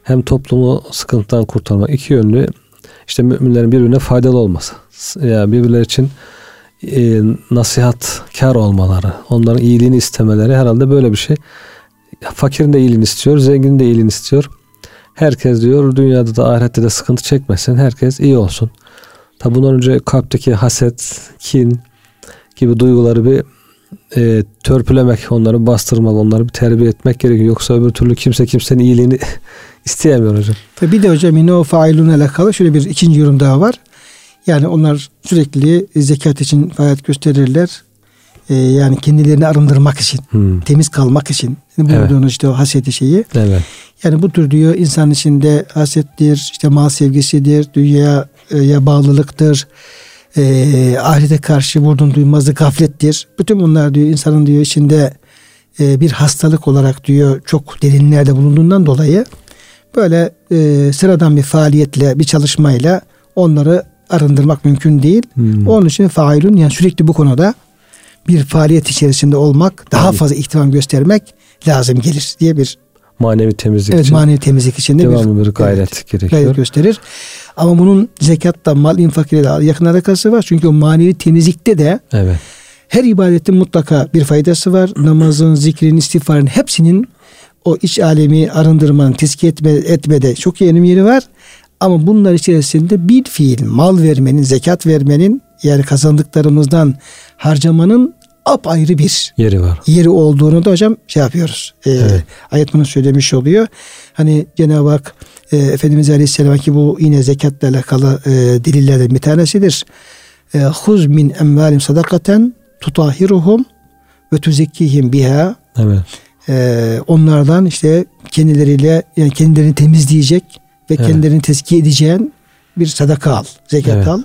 B: hem toplumu sıkıntıdan kurtarmak iki yönlü işte müminlerin birbirine faydalı olması. Yani birbirleri için e, nasihat kar olmaları, onların iyiliğini istemeleri herhalde böyle bir şey. Fakirin de iyiliğini istiyor, zenginin de iyiliğini istiyor. Herkes diyor dünyada da ahirette de sıkıntı çekmesin. Herkes iyi olsun. Tabi bundan önce kalpteki haset, kin gibi duyguları bir e, törpülemek, onları bastırmak, onları bir terbiye etmek gerekiyor. Yoksa öbür türlü kimse kimsenin iyiliğini isteyemiyor hocam.
A: Tabi bir de hocam yine o failun alakalı şöyle bir ikinci yorum daha var. Yani onlar sürekli zekat için faaliyet gösterirler. Ee, yani kendilerini arındırmak için, hmm. temiz kalmak için. Yani bulduğunuz evet. işte o haseti şeyi. Evet. Yani bu tür diyor insan içinde hasettir, işte mal sevgisidir, dünyaya ya bağlılıktır, e, ahirete karşı vurdun duymazlık gaflettir. Bütün bunlar diyor insanın diyor içinde e, bir hastalık olarak diyor çok derinlerde bulunduğundan dolayı böyle e, sıradan bir faaliyetle bir çalışmayla onları arındırmak mümkün değil. Hmm. Onun için failun yani sürekli bu konuda bir faaliyet içerisinde olmak, daha fazla ihtimam göstermek lazım gelir diye bir
B: manevi temizlik
A: evet, için. manevi temizlik için de
B: devamlı bir, bir gayret evet, gerekiyor. Gayret
A: gösterir. Ama bunun zekatta mal infak ile yakın alakası var. Çünkü o manevi temizlikte de evet. her ibadetin mutlaka bir faydası var. Namazın, zikrin, istiğfarın hepsinin o iç alemi arındırmanın, tezkiye etme, etmede çok önemli yeri var. Ama bunlar içerisinde bir fiil mal vermenin, zekat vermenin yani kazandıklarımızdan harcamanın apayrı bir
B: yeri var.
A: Yeri olduğunu da hocam şey yapıyoruz. E, evet. Ayet bunu söylemiş oluyor. Hani Cenab-ı Hak e, Efendimiz Aleyhisselam ki bu yine zekatla alakalı e, delillerden bir tanesidir. e, huz min emvalim sadakaten tutahiruhum ve tuzekkihim biha
B: Evet.
A: e, onlardan işte kendileriyle yani kendilerini temizleyecek ve
B: Evet.
A: kendilerini tezkiye edeceğin bir sadaka al, zekat
B: Evet.
A: al.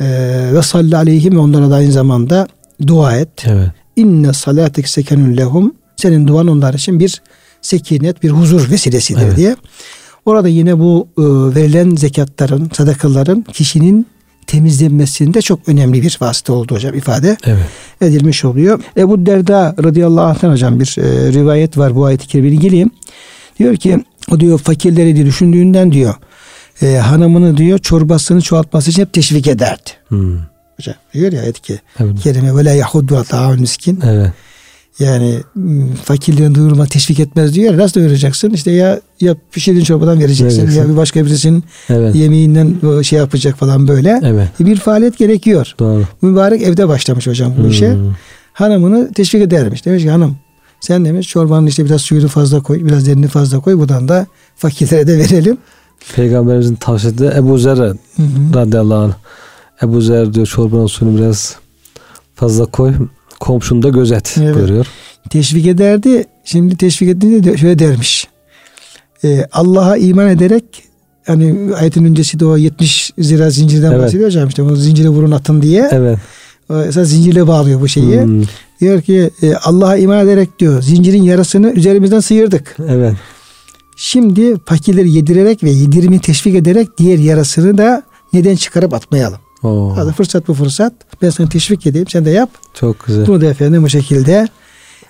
A: E, ve salli aleyhim ve onlara da aynı zamanda dua et.
B: Evet.
A: İnne salatek sekenun lehum. Senin duan onlar için bir sekinet, bir huzur vesilesidir
B: Evet.
A: diye. Orada yine bu e, verilen zekatların, sadakaların kişinin temizlenmesinde çok önemli bir vasıta oldu hocam ifade
B: Evet.
A: edilmiş oluyor. Ebu Derda radıyallahu anh'tan hocam bir e, rivayet var bu ayet-i kerimeyle ilgili. Diyor ki o diyor fakirleri diye düşündüğünden diyor e, hanımını diyor çorbasını çoğaltması için hep teşvik ederdi.
B: Hmm.
A: Hocam diyor ya ayet-i
B: Evet.
A: kerime ve la yahuddu ta'un miskin.
B: Evet.
A: Yani fakirliğin duyurma teşvik etmez diyor. ya, Nasıl doyuracaksın? İşte ya ya pişirdiğin çorbadan vereceksin
B: Vereceksin.
A: ya bir başka birisinin
B: Evet.
A: yemeğinden şey yapacak falan böyle.
B: Evet.
A: Bir faaliyet gerekiyor.
B: Doğru.
A: Mübarek evde başlamış hocam bu işe.
B: Hmm.
A: Hanımını teşvik edermiş. Demiş ki hanım sen demiş çorbanın işte biraz suyunu fazla koy, biraz derini fazla koy. Buradan da fakirlere de verelim.
B: Peygamberimizin tavsiyesi Ebu Zer
A: Hı hı.
B: radıyallahu anh. Ebu Zer diyor çorbanın suyunu biraz fazla koy. Komşunu da gözet
A: Evet.
B: buyuruyor.
A: Teşvik ederdi. Şimdi teşvik ettiğinde de şöyle dermiş. Ee, Allah'a iman ederek hani ayetin öncesi de o 70 zira zincirden
B: Evet.
A: bahsediyor hocam işte onu zincire vurun atın diye.
B: Evet.
A: O Esas zincirle bağlıyor bu şeyi.
B: Hmm.
A: Diyor ki e, Allah'a iman ederek diyor zincirin yarısını üzerimizden sıyırdık.
B: Evet.
A: Şimdi fakirleri yedirerek ve yedirimi teşvik ederek diğer yarasını da neden çıkarıp atmayalım.
B: Oo,
A: Hadi fırsat bu fırsat. Ben sana teşvik edeyim sen de yap.
B: çok güzel.
A: Bunu da efendim bu şekilde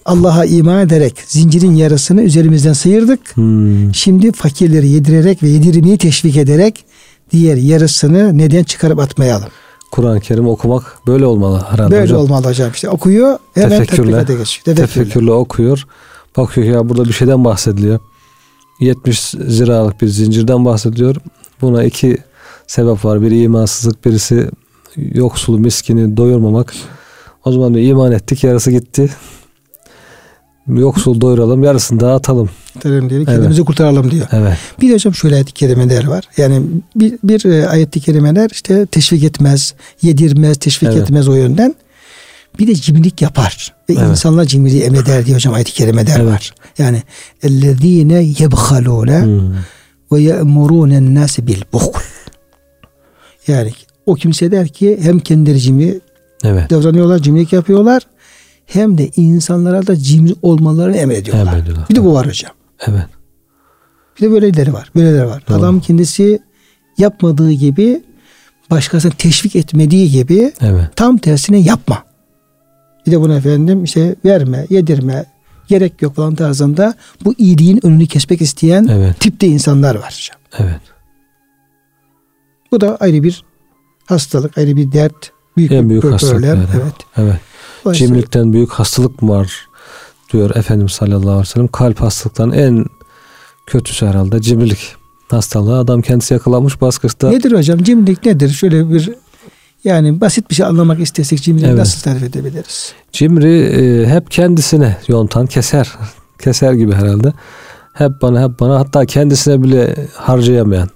A: Allah'a iman ederek zincirin yarısını üzerimizden sıyırdık.
B: Hmm.
A: Şimdi fakirleri yedirerek ve yedirmeyi teşvik ederek diğer yarısını neden çıkarıp atmayalım.
B: Kur'an-ı Kerim okumak böyle olmalı herhalde
A: Böyle
B: hocam.
A: olmalı hocam işte okuyor hemen
B: Tefekkürle,
A: geçiyor. Tefekkürle.
B: Tefekkürle okuyor. Bakıyor ya burada bir şeyden bahsediliyor. 70 ziralık bir zincirden bahsediliyor. Buna iki sebep var. Biri imansızlık, birisi yoksulu, miskini doyurmamak. O zaman diyor iman ettik, yarısı gitti. Yoksul doyuralım, yarısını dağıtalım.
A: Kurtaralım diye, kendimizi kurtaralım diyor.
B: Evet.
A: Bir de hocam şöyle ayet-i kerimeler var. Yani bir, bir e, ayet-i kerimeler işte teşvik etmez, yedirmez, teşvik
B: Evet.
A: etmez o yönden. Bir de cimrilik yapar. Ve
B: Evet.
A: insanlar cimriliği emreder diye hocam ayet-i kerimeler
B: Evet.
A: var. Yani ellezine yebhalune
B: Hmm.
A: ve ye'murûnen nâse bil buhl. Yani o kimse der ki hem kendileri cimri
B: Evet.
A: davranıyorlar, cimrilik yapıyorlar. Hem de insanlara da cimri olmalarını emrediyorlar.
B: Emrediyorlar.
A: Bir de bu var hocam.
B: Evet.
A: Bir de böyleleri var. Böyleleri var.
B: Doğru.
A: Adam kendisi yapmadığı gibi başkasını teşvik etmediği gibi
B: Evet.
A: tam tersine yapma. Bir de bunu efendim işte verme, yedirme, gerek yok falan tarzında bu iyiliğin önünü kesmek isteyen
B: Evet.
A: tipte insanlar var hocam.
B: Evet.
A: Bu da ayrı bir hastalık, ayrı bir dert. Büyük
B: En büyük
A: problem.
B: hastalık yani.
A: Evet.
B: Evet.
A: Dolayısıyla-
B: Cimrilikten büyük hastalık var diyor Efendimiz sallallahu aleyhi ve sellem. Kalp hastalıklarının en kötüsü herhalde cimrilik hastalığı. Adam kendisi yakalanmış baskısta.
A: Nedir hocam? Cimrilik nedir? Şöyle bir yani basit bir şey anlamak istesek cimriliği
B: Evet.
A: nasıl tarif edebiliriz?
B: Cimri e, hep kendisine yontan, keser. Keser gibi herhalde. Hep bana hep bana hatta kendisine bile harcayamayan.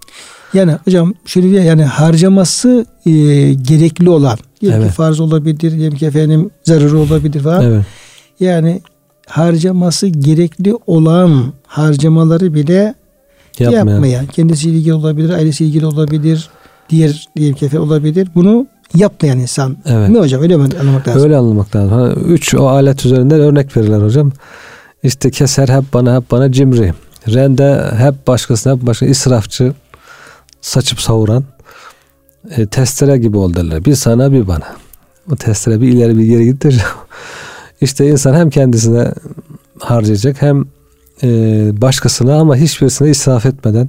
A: Yani hocam şöyle bir yani harcaması e, gerekli olan diyelim
B: Evet.
A: ki farz olabilir, diyelim ki efendim zararı olabilir falan.
B: Evet.
A: Yani harcaması gerekli olan harcamaları bile
B: Yapmayan.
A: yapmayan, kendisiyle ilgili olabilir, ailesiyle ilgili olabilir, diğer diyelim ki efendim olabilir. Bunu yapmayan insan.
B: Evet.
A: Mi hocam? Öyle mi anlamak lazım?
B: Öyle anlamak lazım. Üç o alet üzerinden örnek verirler hocam. İşte keser hep bana hep bana cimri. Rende hep başkasına hep başka israfçı. Saçıp savuran. E, testere gibi ol derler. Bir sana bir bana. O testere bir ileri bir geri gider. işte insan hem kendisine harcayacak hem e, başkasına ama hiçbirisine israf etmeden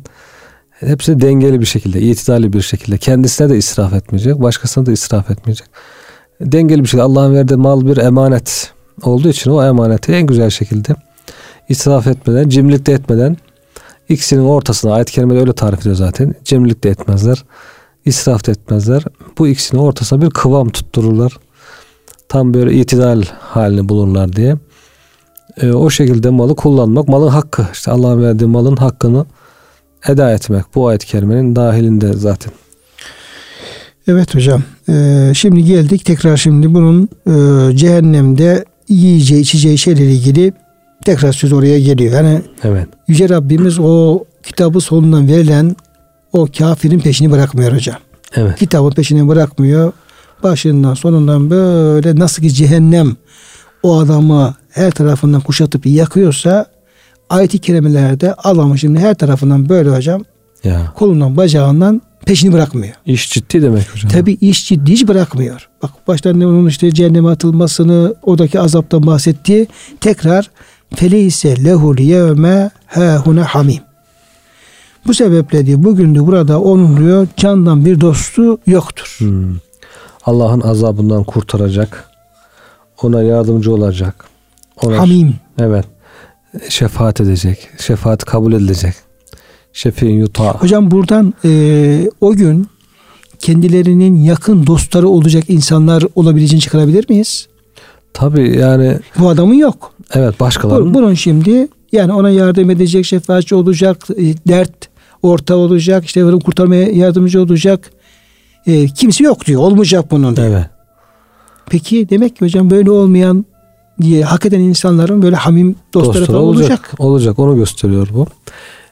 B: hepsini dengeli bir şekilde, itidali bir şekilde kendisine de israf etmeyecek, başkasına da israf etmeyecek dengeli bir şekilde Allah'ın verdiği mal bir emanet olduğu için o emaneti en güzel şekilde israf etmeden, cimrilik de etmeden ikisinin ortasına ayet-i kerimede öyle tarif ediyor zaten. Cimrilik de etmezler, israf da etmezler. Bu ikisinin ortasına bir kıvam tuttururlar. Tam böyle itidal halini bulurlar diye. E, o şekilde malı kullanmak, malın hakkı. işte Allah'ın verdiği malın hakkını eda etmek. Bu ayet-i kerimenin dahilinde zaten.
A: Evet hocam. Ee, şimdi geldik tekrar şimdi bunun e, cehennemde yiyeceği içeceği şeylerle ilgili tekrar söz oraya geliyor. Yani
B: Evet.
A: Yüce Rabbimiz o kitabı sonundan verilen o kafirin peşini bırakmıyor hocam.
B: Evet.
A: Kitabın peşini bırakmıyor. Başından sonundan böyle nasıl ki cehennem o adamı her tarafından kuşatıp yakıyorsa ayet-i kerimelerde Allah'ın şimdi her tarafından böyle hocam
B: Ya.
A: kolundan bacağından peşini bırakmıyor.
B: İş ciddi demek hocam.
A: Tabi iş ciddi hiç bırakmıyor. Bak baştan onun işte cehenneme atılmasını, oradaki azaptan bahsetti. Tekrar feleyse lehul yevme hâhune hamim. Bu sebeple diyor bugün de burada onun diyor candan bir dostu yoktur.
B: Hmm. Allah'ın azabından kurtaracak. Ona yardımcı olacak. Ona
A: Hamim.
B: Evet. Şefaat edecek. Şefaat kabul edilecek. Şefi'in yuta.
A: Hocam buradan e, o gün kendilerinin yakın dostları olacak insanlar olabileceğini çıkarabilir miyiz?
B: Tabii yani
A: Bu adamın yok.
B: Evet başkalarının
A: Bunun şimdi yani ona yardım edecek, şefaatçi olacak, e, dert orta olacak, işte böyle kurtarmaya yardımcı olacak. E, kimse yok diyor. Olmayacak bunun. diyor.
B: evet.
A: Peki demek ki hocam böyle olmayan diye hak eden insanların böyle hamim dostları
B: Dostları
A: falan
B: olacak.
A: olacak.
B: Olacak. Onu gösteriyor bu.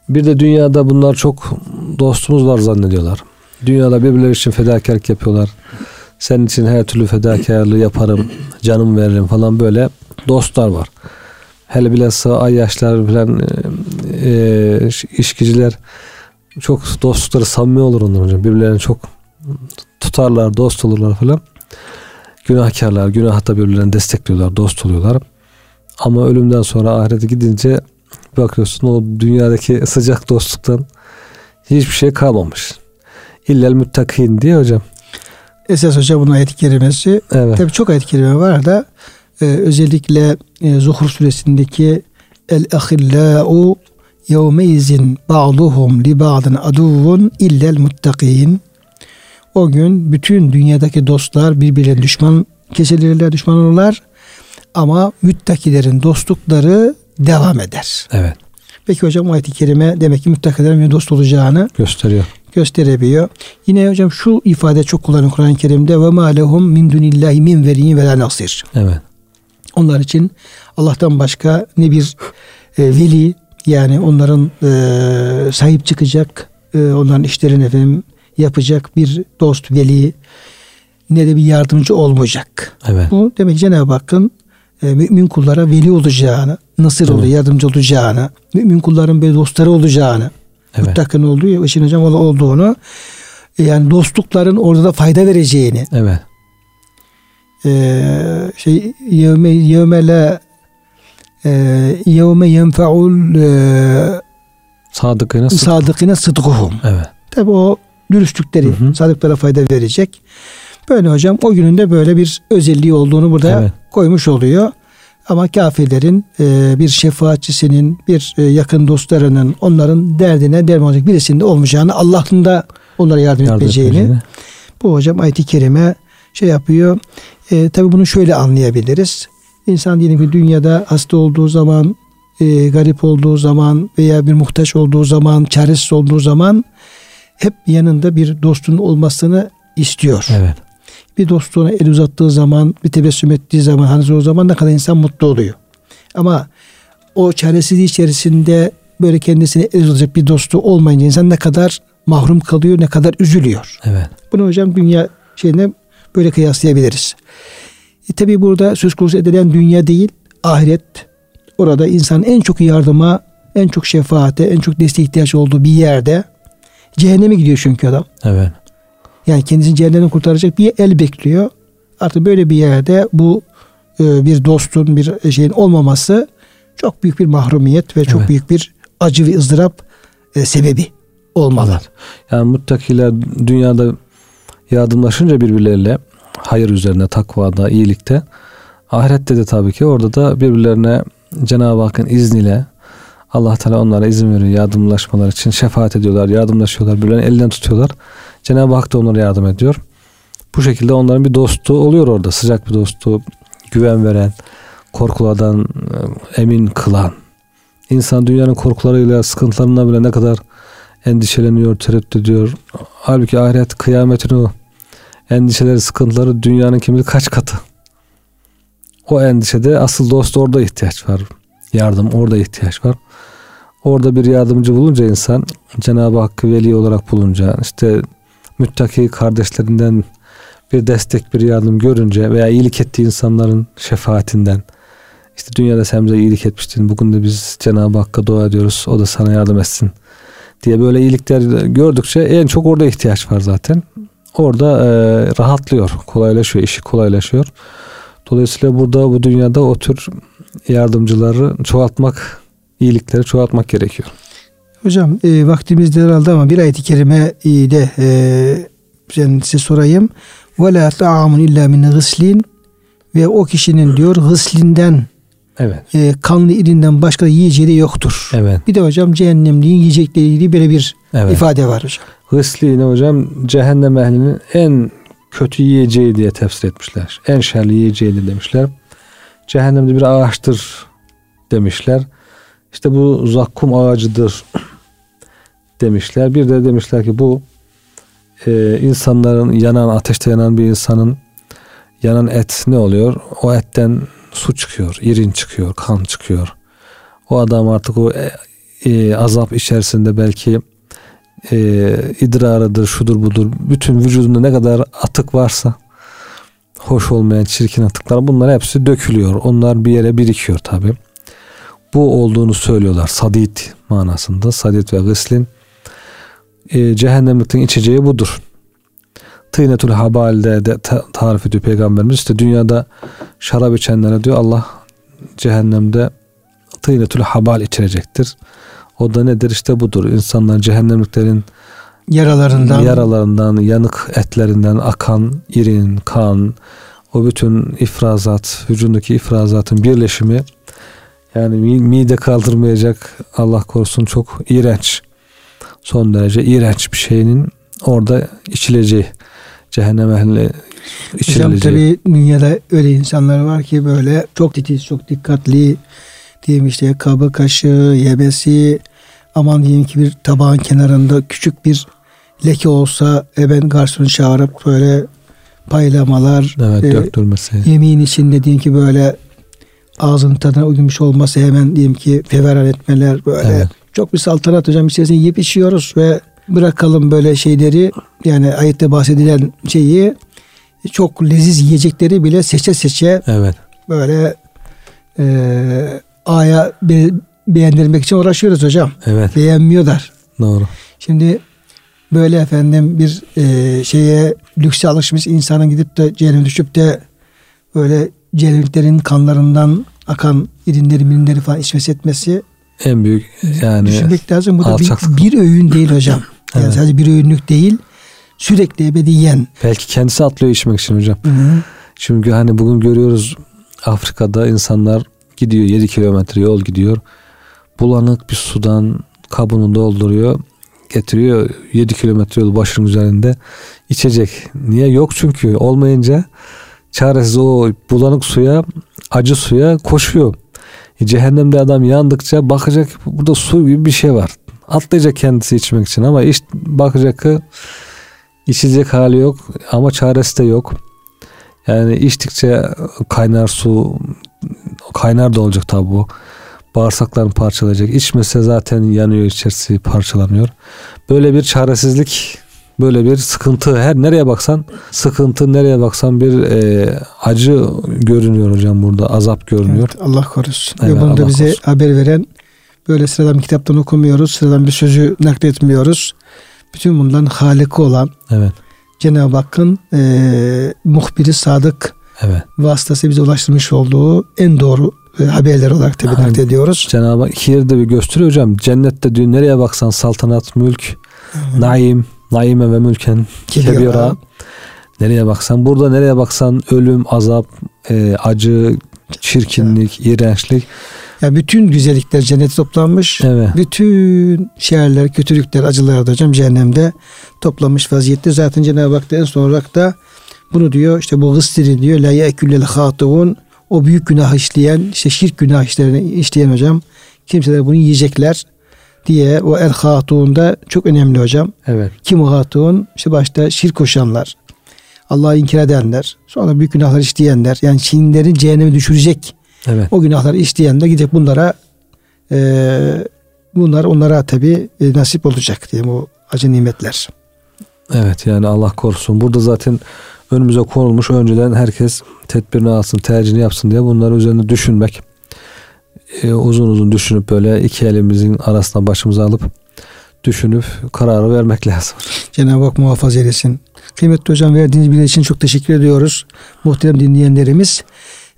B: Bir de dünyada bunlar çok dostumuz var zannediyorlar. Dünyada birbirleri için fedakarlık yapıyorlar. Senin için her türlü fedakarlığı yaparım, canım veririm falan böyle dostlar var. Hele bilhassa ay yaşlar falan e, e, işkiciler çok dostlukları samimi olur onların hocam. Birbirlerini çok tutarlar, dost olurlar falan. Günahkarlar, günahta birbirlerini destekliyorlar, dost oluyorlar. Ama ölümden sonra ahirete gidince bakıyorsun o dünyadaki sıcak dostluktan hiçbir şey kalmamış. İllel müttakin diye hocam.
A: Esas hocam bunun ayet-i kerimesi.
B: Evet.
A: Tabii çok ayet-i kerime var da e, özellikle e, Zuhur suresindeki el ahillau yevme izin ba'duhum li ba'din aduvun illel muttakin. O gün bütün dünyadaki dostlar birbirine düşman kesilirler, düşman olurlar. Ama müttakilerin dostlukları devam eder.
B: Evet.
A: Peki hocam ayet-i kerime demek ki müttakilerin dost olacağını
B: Gösteriyor.
A: gösterebiliyor. Yine hocam şu ifade çok kullanılıyor Kur'an-ı Kerim'de ve ma lehum min dunillahi min veliyyin ve la nasir.
B: Evet.
A: Onlar için Allah'tan başka ne bir e, veli yani onların e, sahip çıkacak, e, onların işlerini efendim yapacak bir dost, veli ne de bir yardımcı olmayacak.
B: Evet.
A: Bu demek Cenab-ı Hakk'ın e, mümin kullara veli olacağını, nasır
B: Evet.
A: oluyor, yardımcı olacağını, mümin kulların böyle dostları olacağını,
B: Evet.
A: mutlakın olduğu, işin hocam olduğunu, e, yani dostlukların orada da fayda vereceğini,
B: Evet.
A: E, şey yevme yevme la e, yevme yenfe'ul e,
B: Sadıkına sık.
A: sadıkine sıdkuhum.
B: Evet.
A: Tabi o dürüstlükleri
B: Hı hı.
A: sadıklara fayda verecek. Böyle hocam o günün de böyle bir özelliği olduğunu burada
B: Evet.
A: koymuş oluyor. Ama kafirlerin e, bir şefaatçisinin, bir yakın dostlarının onların derdine derman olacak birisinin de olmayacağını, Allah'ın da onlara yardım,
B: Yardım
A: etmeyeceğini. bu hocam ayet-i kerime şey yapıyor. E, tabii bunu şöyle anlayabiliriz. İnsan diyelim ki dünyada hasta olduğu zaman, e, garip olduğu zaman veya bir muhtaç olduğu zaman, çaresiz olduğu zaman hep yanında bir dostun olmasını istiyor.
B: Evet.
A: Bir dostuna el uzattığı zaman, bir tebessüm ettiği zaman, hani o zaman ne kadar insan mutlu oluyor. Ama o çaresizliği içerisinde böyle kendisine el uzatacak bir dostu olmayınca insan ne kadar mahrum kalıyor, ne kadar üzülüyor.
B: Evet.
A: Bunu hocam dünya şeyine böyle kıyaslayabiliriz. E tabi burada söz konusu edilen dünya değil, ahiret. Orada insanın en çok yardıma, en çok şefaate, en çok desteğe ihtiyaç olduğu bir yerde cehenneme gidiyor çünkü adam.
B: Evet.
A: Yani kendisini cehennemden kurtaracak bir el bekliyor. Artık böyle bir yerde bu e, bir dostun, bir şeyin olmaması çok büyük bir mahrumiyet ve çok
B: Evet.
A: büyük bir acı ve ızdırap e, sebebi olmalı.
B: Evet. Yani muttakiler dünyada yardımlaşınca birbirleriyle hayır üzerine, takvada, iyilikte ahirette de tabii ki orada da birbirlerine Cenab-ı Hakk'ın izniyle Allah Teala onlara izin veriyor yardımlaşmalar için şefaat ediyorlar, yardımlaşıyorlar, birbirlerini elinden tutuyorlar. Cenab-ı Hak da onlara yardım ediyor. Bu şekilde onların bir dostu oluyor orada. Sıcak bir dostu, güven veren, korkulardan e, emin kılan. İnsan dünyanın korkularıyla, sıkıntılarından bile ne kadar endişeleniyor, tereddüt ediyor. Halbuki ahiret kıyametin o endişeleri, sıkıntıları dünyanın kim bilir kaç katı. O endişede asıl dost orada ihtiyaç var. Yardım orada ihtiyaç var. Orada bir yardımcı bulunca insan Cenab-ı Hakk'ı veli olarak bulunca işte müttaki kardeşlerinden bir destek bir yardım görünce veya iyilik ettiği insanların şefaatinden işte dünyada sen bize iyilik etmiştin bugün de biz Cenab-ı Hakk'a dua ediyoruz o da sana yardım etsin diye böyle iyilikler gördükçe en çok orada ihtiyaç var zaten. Orada e, rahatlıyor, kolaylaşıyor, işi kolaylaşıyor. Dolayısıyla burada bu dünyada o tür yardımcıları çoğaltmak, iyilikleri çoğaltmak gerekiyor.
A: Hocam e, vaktimiz de herhalde ama bir ayet-i kerime de e, ben size sorayım. Ve la ta'amun illa min gıslin ve o kişinin diyor gıslinden
B: Evet.
A: E, kanlı irinden başka yiyeceği de yoktur.
B: Evet.
A: Bir de hocam cehennemliğin yiyecekleri ilgili böyle bir evet. ifade var hocam.
B: Gısliğini hocam cehennem ehlinin en kötü yiyeceği diye tefsir etmişler. En şerli yiyeceği demişler. Cehennemde bir ağaçtır demişler. İşte bu zakkum ağacıdır demişler. Bir de demişler ki bu e, insanların yanan ateşte yanan bir insanın yanan et ne oluyor? O etten su çıkıyor, irin çıkıyor, kan çıkıyor. O adam artık o e, e, azap içerisinde belki e, idrarıdır, şudur budur. Bütün vücudunda ne kadar atık varsa hoş olmayan çirkin atıklar bunlar hepsi dökülüyor. Onlar bir yere birikiyor tabi. Bu olduğunu söylüyorlar. Sadit manasında. Sadit ve gıslin. E, cehennemlikten içeceği budur. Tıynetul habalde de tarif ediyor Peygamberimiz. İşte dünyada şarap içenlere diyor Allah cehennemde tıynetul habal içirecektir. O da nedir? İşte budur. İnsanlar cehennemliklerin
A: yaralarından
B: yaralarından, yanık etlerinden akan irin, kan, o bütün ifrazat, vücudundaki ifrazatın birleşimi yani mide kaldırmayacak Allah korusun çok iğrenç. Son derece iğrenç bir şeyinin orada içileceği cehennem ehli içirileceği. Hocam
A: tabi dünyada öyle insanlar var ki böyle çok titiz, çok dikkatli diyeyim işte kabı kaşığı yemesi aman diyeyim ki bir tabağın kenarında küçük bir leke olsa e ben garsonu çağırıp böyle paylamalar
B: evet, e, döktürmesi.
A: yemeğin içinde diyelim ki böyle ağzının tadına uymuş olması hemen diyelim ki feveran etmeler böyle evet. çok bir saltanat hocam içerisinde yiyip içiyoruz ve bırakalım böyle şeyleri yani ayette bahsedilen şeyi çok leziz yiyecekleri bile seçe seçe
B: evet.
A: böyle e, aya beğendirmek için uğraşıyoruz hocam.
B: Evet.
A: Beğenmiyorlar.
B: Doğru.
A: Şimdi böyle efendim bir e, şeye lükse alışmış insanın gidip de cehennem düşüp de böyle cehennemliklerin kanlarından akan irinleri mirinleri falan içmesi etmesi
B: en büyük yani
A: düşünmek lazım. Bu da bir, bir öğün değil hocam. Yani evet. sadece bir öğünlük değil. Sürekli ebediyen.
B: Belki kendisi atlıyor içmek için hocam. Hı-hı. Çünkü hani bugün görüyoruz Afrika'da insanlar gidiyor 7 kilometre yol gidiyor. Bulanık bir sudan kabını dolduruyor. Getiriyor 7 kilometre yol başının üzerinde içecek. Niye? Yok çünkü olmayınca çaresiz o bulanık suya acı suya koşuyor. E, cehennemde adam yandıkça bakacak burada su gibi bir şey var. Atlayacak kendisi içmek için ama iş bakacak ki içecek hali yok ama çaresi de yok. Yani içtikçe kaynar su kaynar da olacak tabi bu. Bağırsaklarını parçalayacak. İçmese zaten yanıyor içerisi parçalanıyor. Böyle bir çaresizlik böyle bir sıkıntı her nereye baksan sıkıntı nereye baksan bir e, acı görünüyor hocam burada azap görünüyor.
A: Evet, Allah korusun. Evet, Ve bunu da bize korusun. haber veren böyle sıradan bir kitaptan okumuyoruz. Sıradan bir sözü nakletmiyoruz. Bütün bundan haliki olan
B: evet.
A: Cenab-ı Hakk'ın e, muhbiri sadık
B: evet.
A: vasıtası bize ulaştırmış olduğu en doğru haberler olarak tabi yani, ediyoruz.
B: Cenab-ı Hak iki yerde bir gösteriyor hocam. Cennette diyor nereye baksan saltanat, mülk, evet. naim, naime ve mülken kebira. Nereye baksan burada nereye baksan ölüm, azap, e, acı, çirkinlik, evet. iğrençlik.
A: Yani bütün güzellikler cennete toplanmış.
B: Evet.
A: Bütün şerler, kötülükler, acılar da hocam cehennemde toplanmış vaziyette. Zaten Cenab-ı Hak da en son olarak da bunu diyor işte bu gıstiri diyor la ye'küllel hatuvun o büyük günah işleyen işte şirk günah işlerini işleyen hocam kimseler bunu yiyecekler diye o el hatun da çok önemli hocam.
B: Evet.
A: Kim o hatun? İşte başta şirk koşanlar. Allah'ı inkar edenler, sonra büyük günahlar işleyenler, yani Çinlilerin cehenneme düşürecek
B: Evet.
A: o günahları işleyenler gidecek bunlara e, bunlar onlara tabi e, nasip olacak diyeyim o acı nimetler.
B: Evet yani Allah korusun. Burada zaten önümüze konulmuş önceden herkes tedbirini alsın, tercihini yapsın diye bunları üzerinde düşünmek. e, uzun uzun düşünüp böyle iki elimizin arasına başımıza alıp düşünüp kararı vermek lazım.
A: Cenab-ı Hak muhafaza eylesin. Kıymetli hocam verdiğiniz bilgi için çok teşekkür ediyoruz. Muhterem dinleyenlerimiz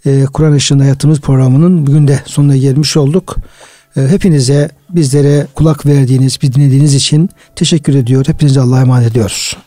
A: e, Kur'an Işığında Hayatımız programının bugün de sonuna gelmiş olduk. E, hepinize bizlere kulak verdiğiniz, bir dinlediğiniz için teşekkür ediyor. Hepinize Allah'a emanet ediyoruz.